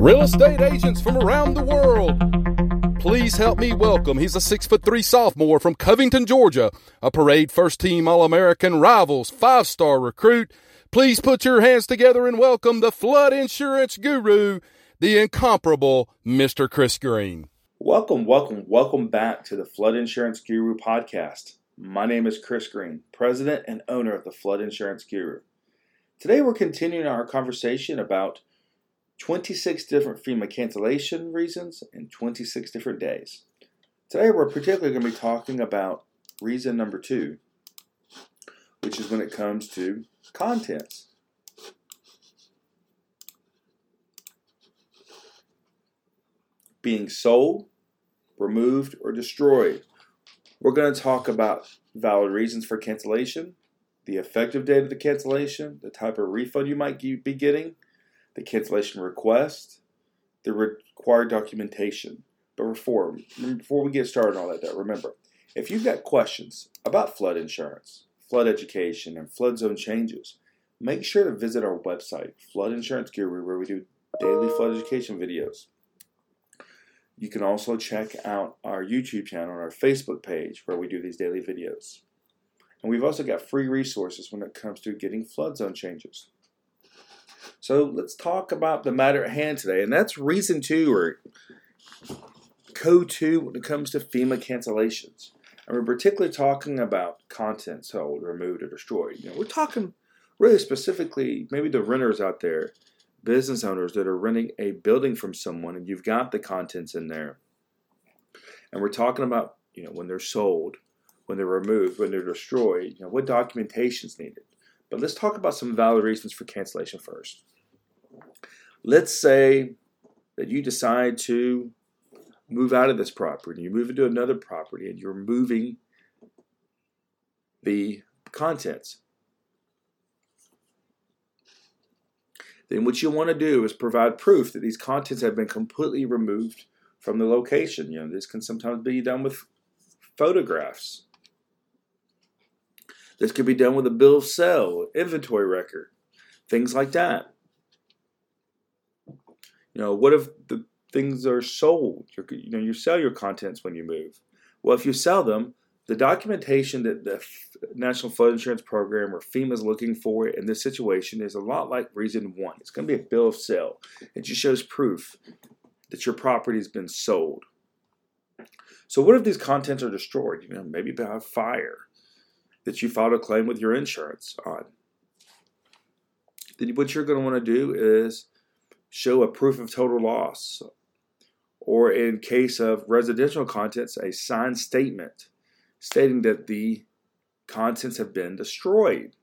Real estate agents from around the world. Please help me welcome. He's a six foot three sophomore from Covington, Georgia, a parade first team All American rivals, five star recruit. Please put your hands together and welcome the flood insurance guru, the incomparable Mr. Chris Green. Welcome, welcome, welcome back to the Flood Insurance Guru podcast. My name is Chris Green, president and owner of the Flood Insurance Guru. Today we're continuing our conversation about 26 different FEMA cancellation reasons in 26 different days. Today we're particularly going to be talking about reason number two, which is when it comes to contents. Being sold, removed, or destroyed. We're going to talk about valid reasons for cancellation, the effective date of the cancellation, the type of refund you might be getting, the cancellation request, the required documentation. But before, before we get started on all that, though, remember, if you've got questions about flood insurance, flood education, and flood zone changes, make sure to visit our website, Flood Insurance Guru, where we do daily flood education videos. You can also check out our YouTube channel and our Facebook page where we do these daily videos. And we've also got free resources when it comes to getting flood zone changes. So let's talk about the matter at hand today, and that's reason two or code two when it comes to FEMA cancellations. And we're particularly talking about content sold, removed, or destroyed. You know, we're talking really specifically, maybe the renters out there, business owners that are renting a building from someone, and you've got the contents in there. And we're talking about, you know, when they're sold, when they're removed, when they're destroyed, you know, what documentation is needed. But let's talk about some valid reasons for cancellation first. Let's say that you decide to move out of this property, and you move into another property, and you're moving the contents. Then what you want to do is provide proof that these contents have been completely removed from the location. You know, this can sometimes be done with photographs. This could be done with a bill of sale, inventory record, things like that. You know, what if the things are sold? You're, you know, you sell your contents when you move. Well, if you sell them, the documentation that the National Flood Insurance Program or FEMA is looking for in this situation is a lot like reason one. It's going to be a bill of sale. It just shows proof that your property has been sold. So, what if these contents are destroyed? You know, maybe by fire that you filed a claim with your insurance on. Then what you're going to want to do is show a proof of total loss, or in case of residential contents, a signed statement stating that the contents have been destroyed.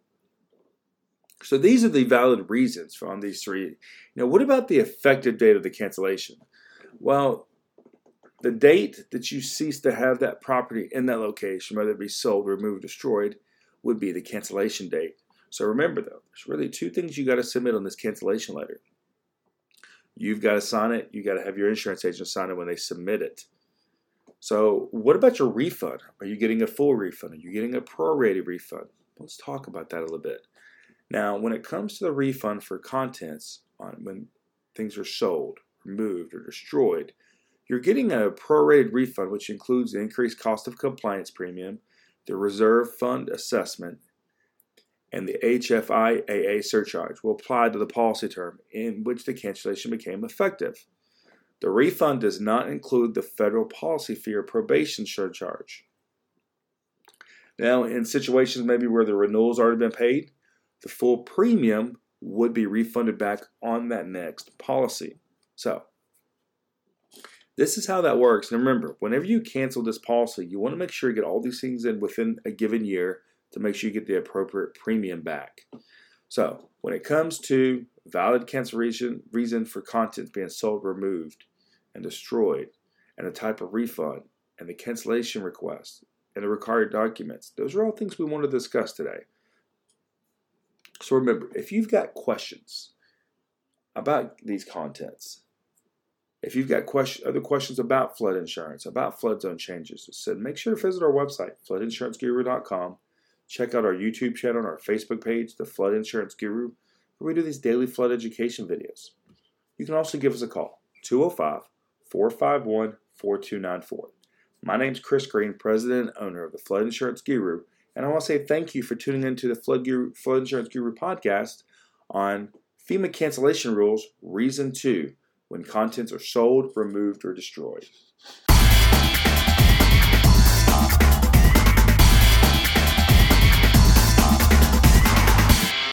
So these are the valid reasons on these three. Now, what about the effective date of the cancellation? Well, the date that you cease to have that property in that location, whether it be sold, removed, destroyed, would be the cancellation date. So remember, though, there's really two things you got to submit on this cancellation letter. You've got to sign it. You got to have your insurance agent sign it when they submit it. So, what about your refund? Are you getting a full refund? Are you getting a prorated refund? Let's talk about that a little bit. Now, when it comes to the refund for contents on when things are sold, removed, or destroyed, you're getting a prorated refund, which includes the increased cost of compliance premium, the reserve fund assessment, and the HFIAA surcharge will apply to the policy term in which the cancellation became effective. The refund does not include the federal policy fee or probation surcharge. Now, in situations maybe where the renewal's already been paid, the full premium would be refunded back on that next policy. So, this is how that works. And remember, whenever you cancel this policy, you want to make sure you get all these things in within a given year to make sure you get the appropriate premium back. So, when it comes to valid cancellation reason for content being sold, removed, and destroyed, and the type of refund, and the cancellation request, and the required documents, those are all things we want to discuss today. So, remember, if you've got questions about these contents, if you've got question, other questions about flood insurance, about flood zone changes, said make sure to visit our website, floodinsuranceguru.com. Check out our YouTube channel and our Facebook page, The Flood Insurance Guru, where we do these daily flood education videos. You can also give us a call, 205 451 4294. My name is Chris Green, president and owner of the Flood Insurance Guru, and I want to say thank you for tuning into the Flood, Guru, Flood Insurance Guru podcast on FEMA cancellation rules, reason two, when contents are sold, removed, or destroyed.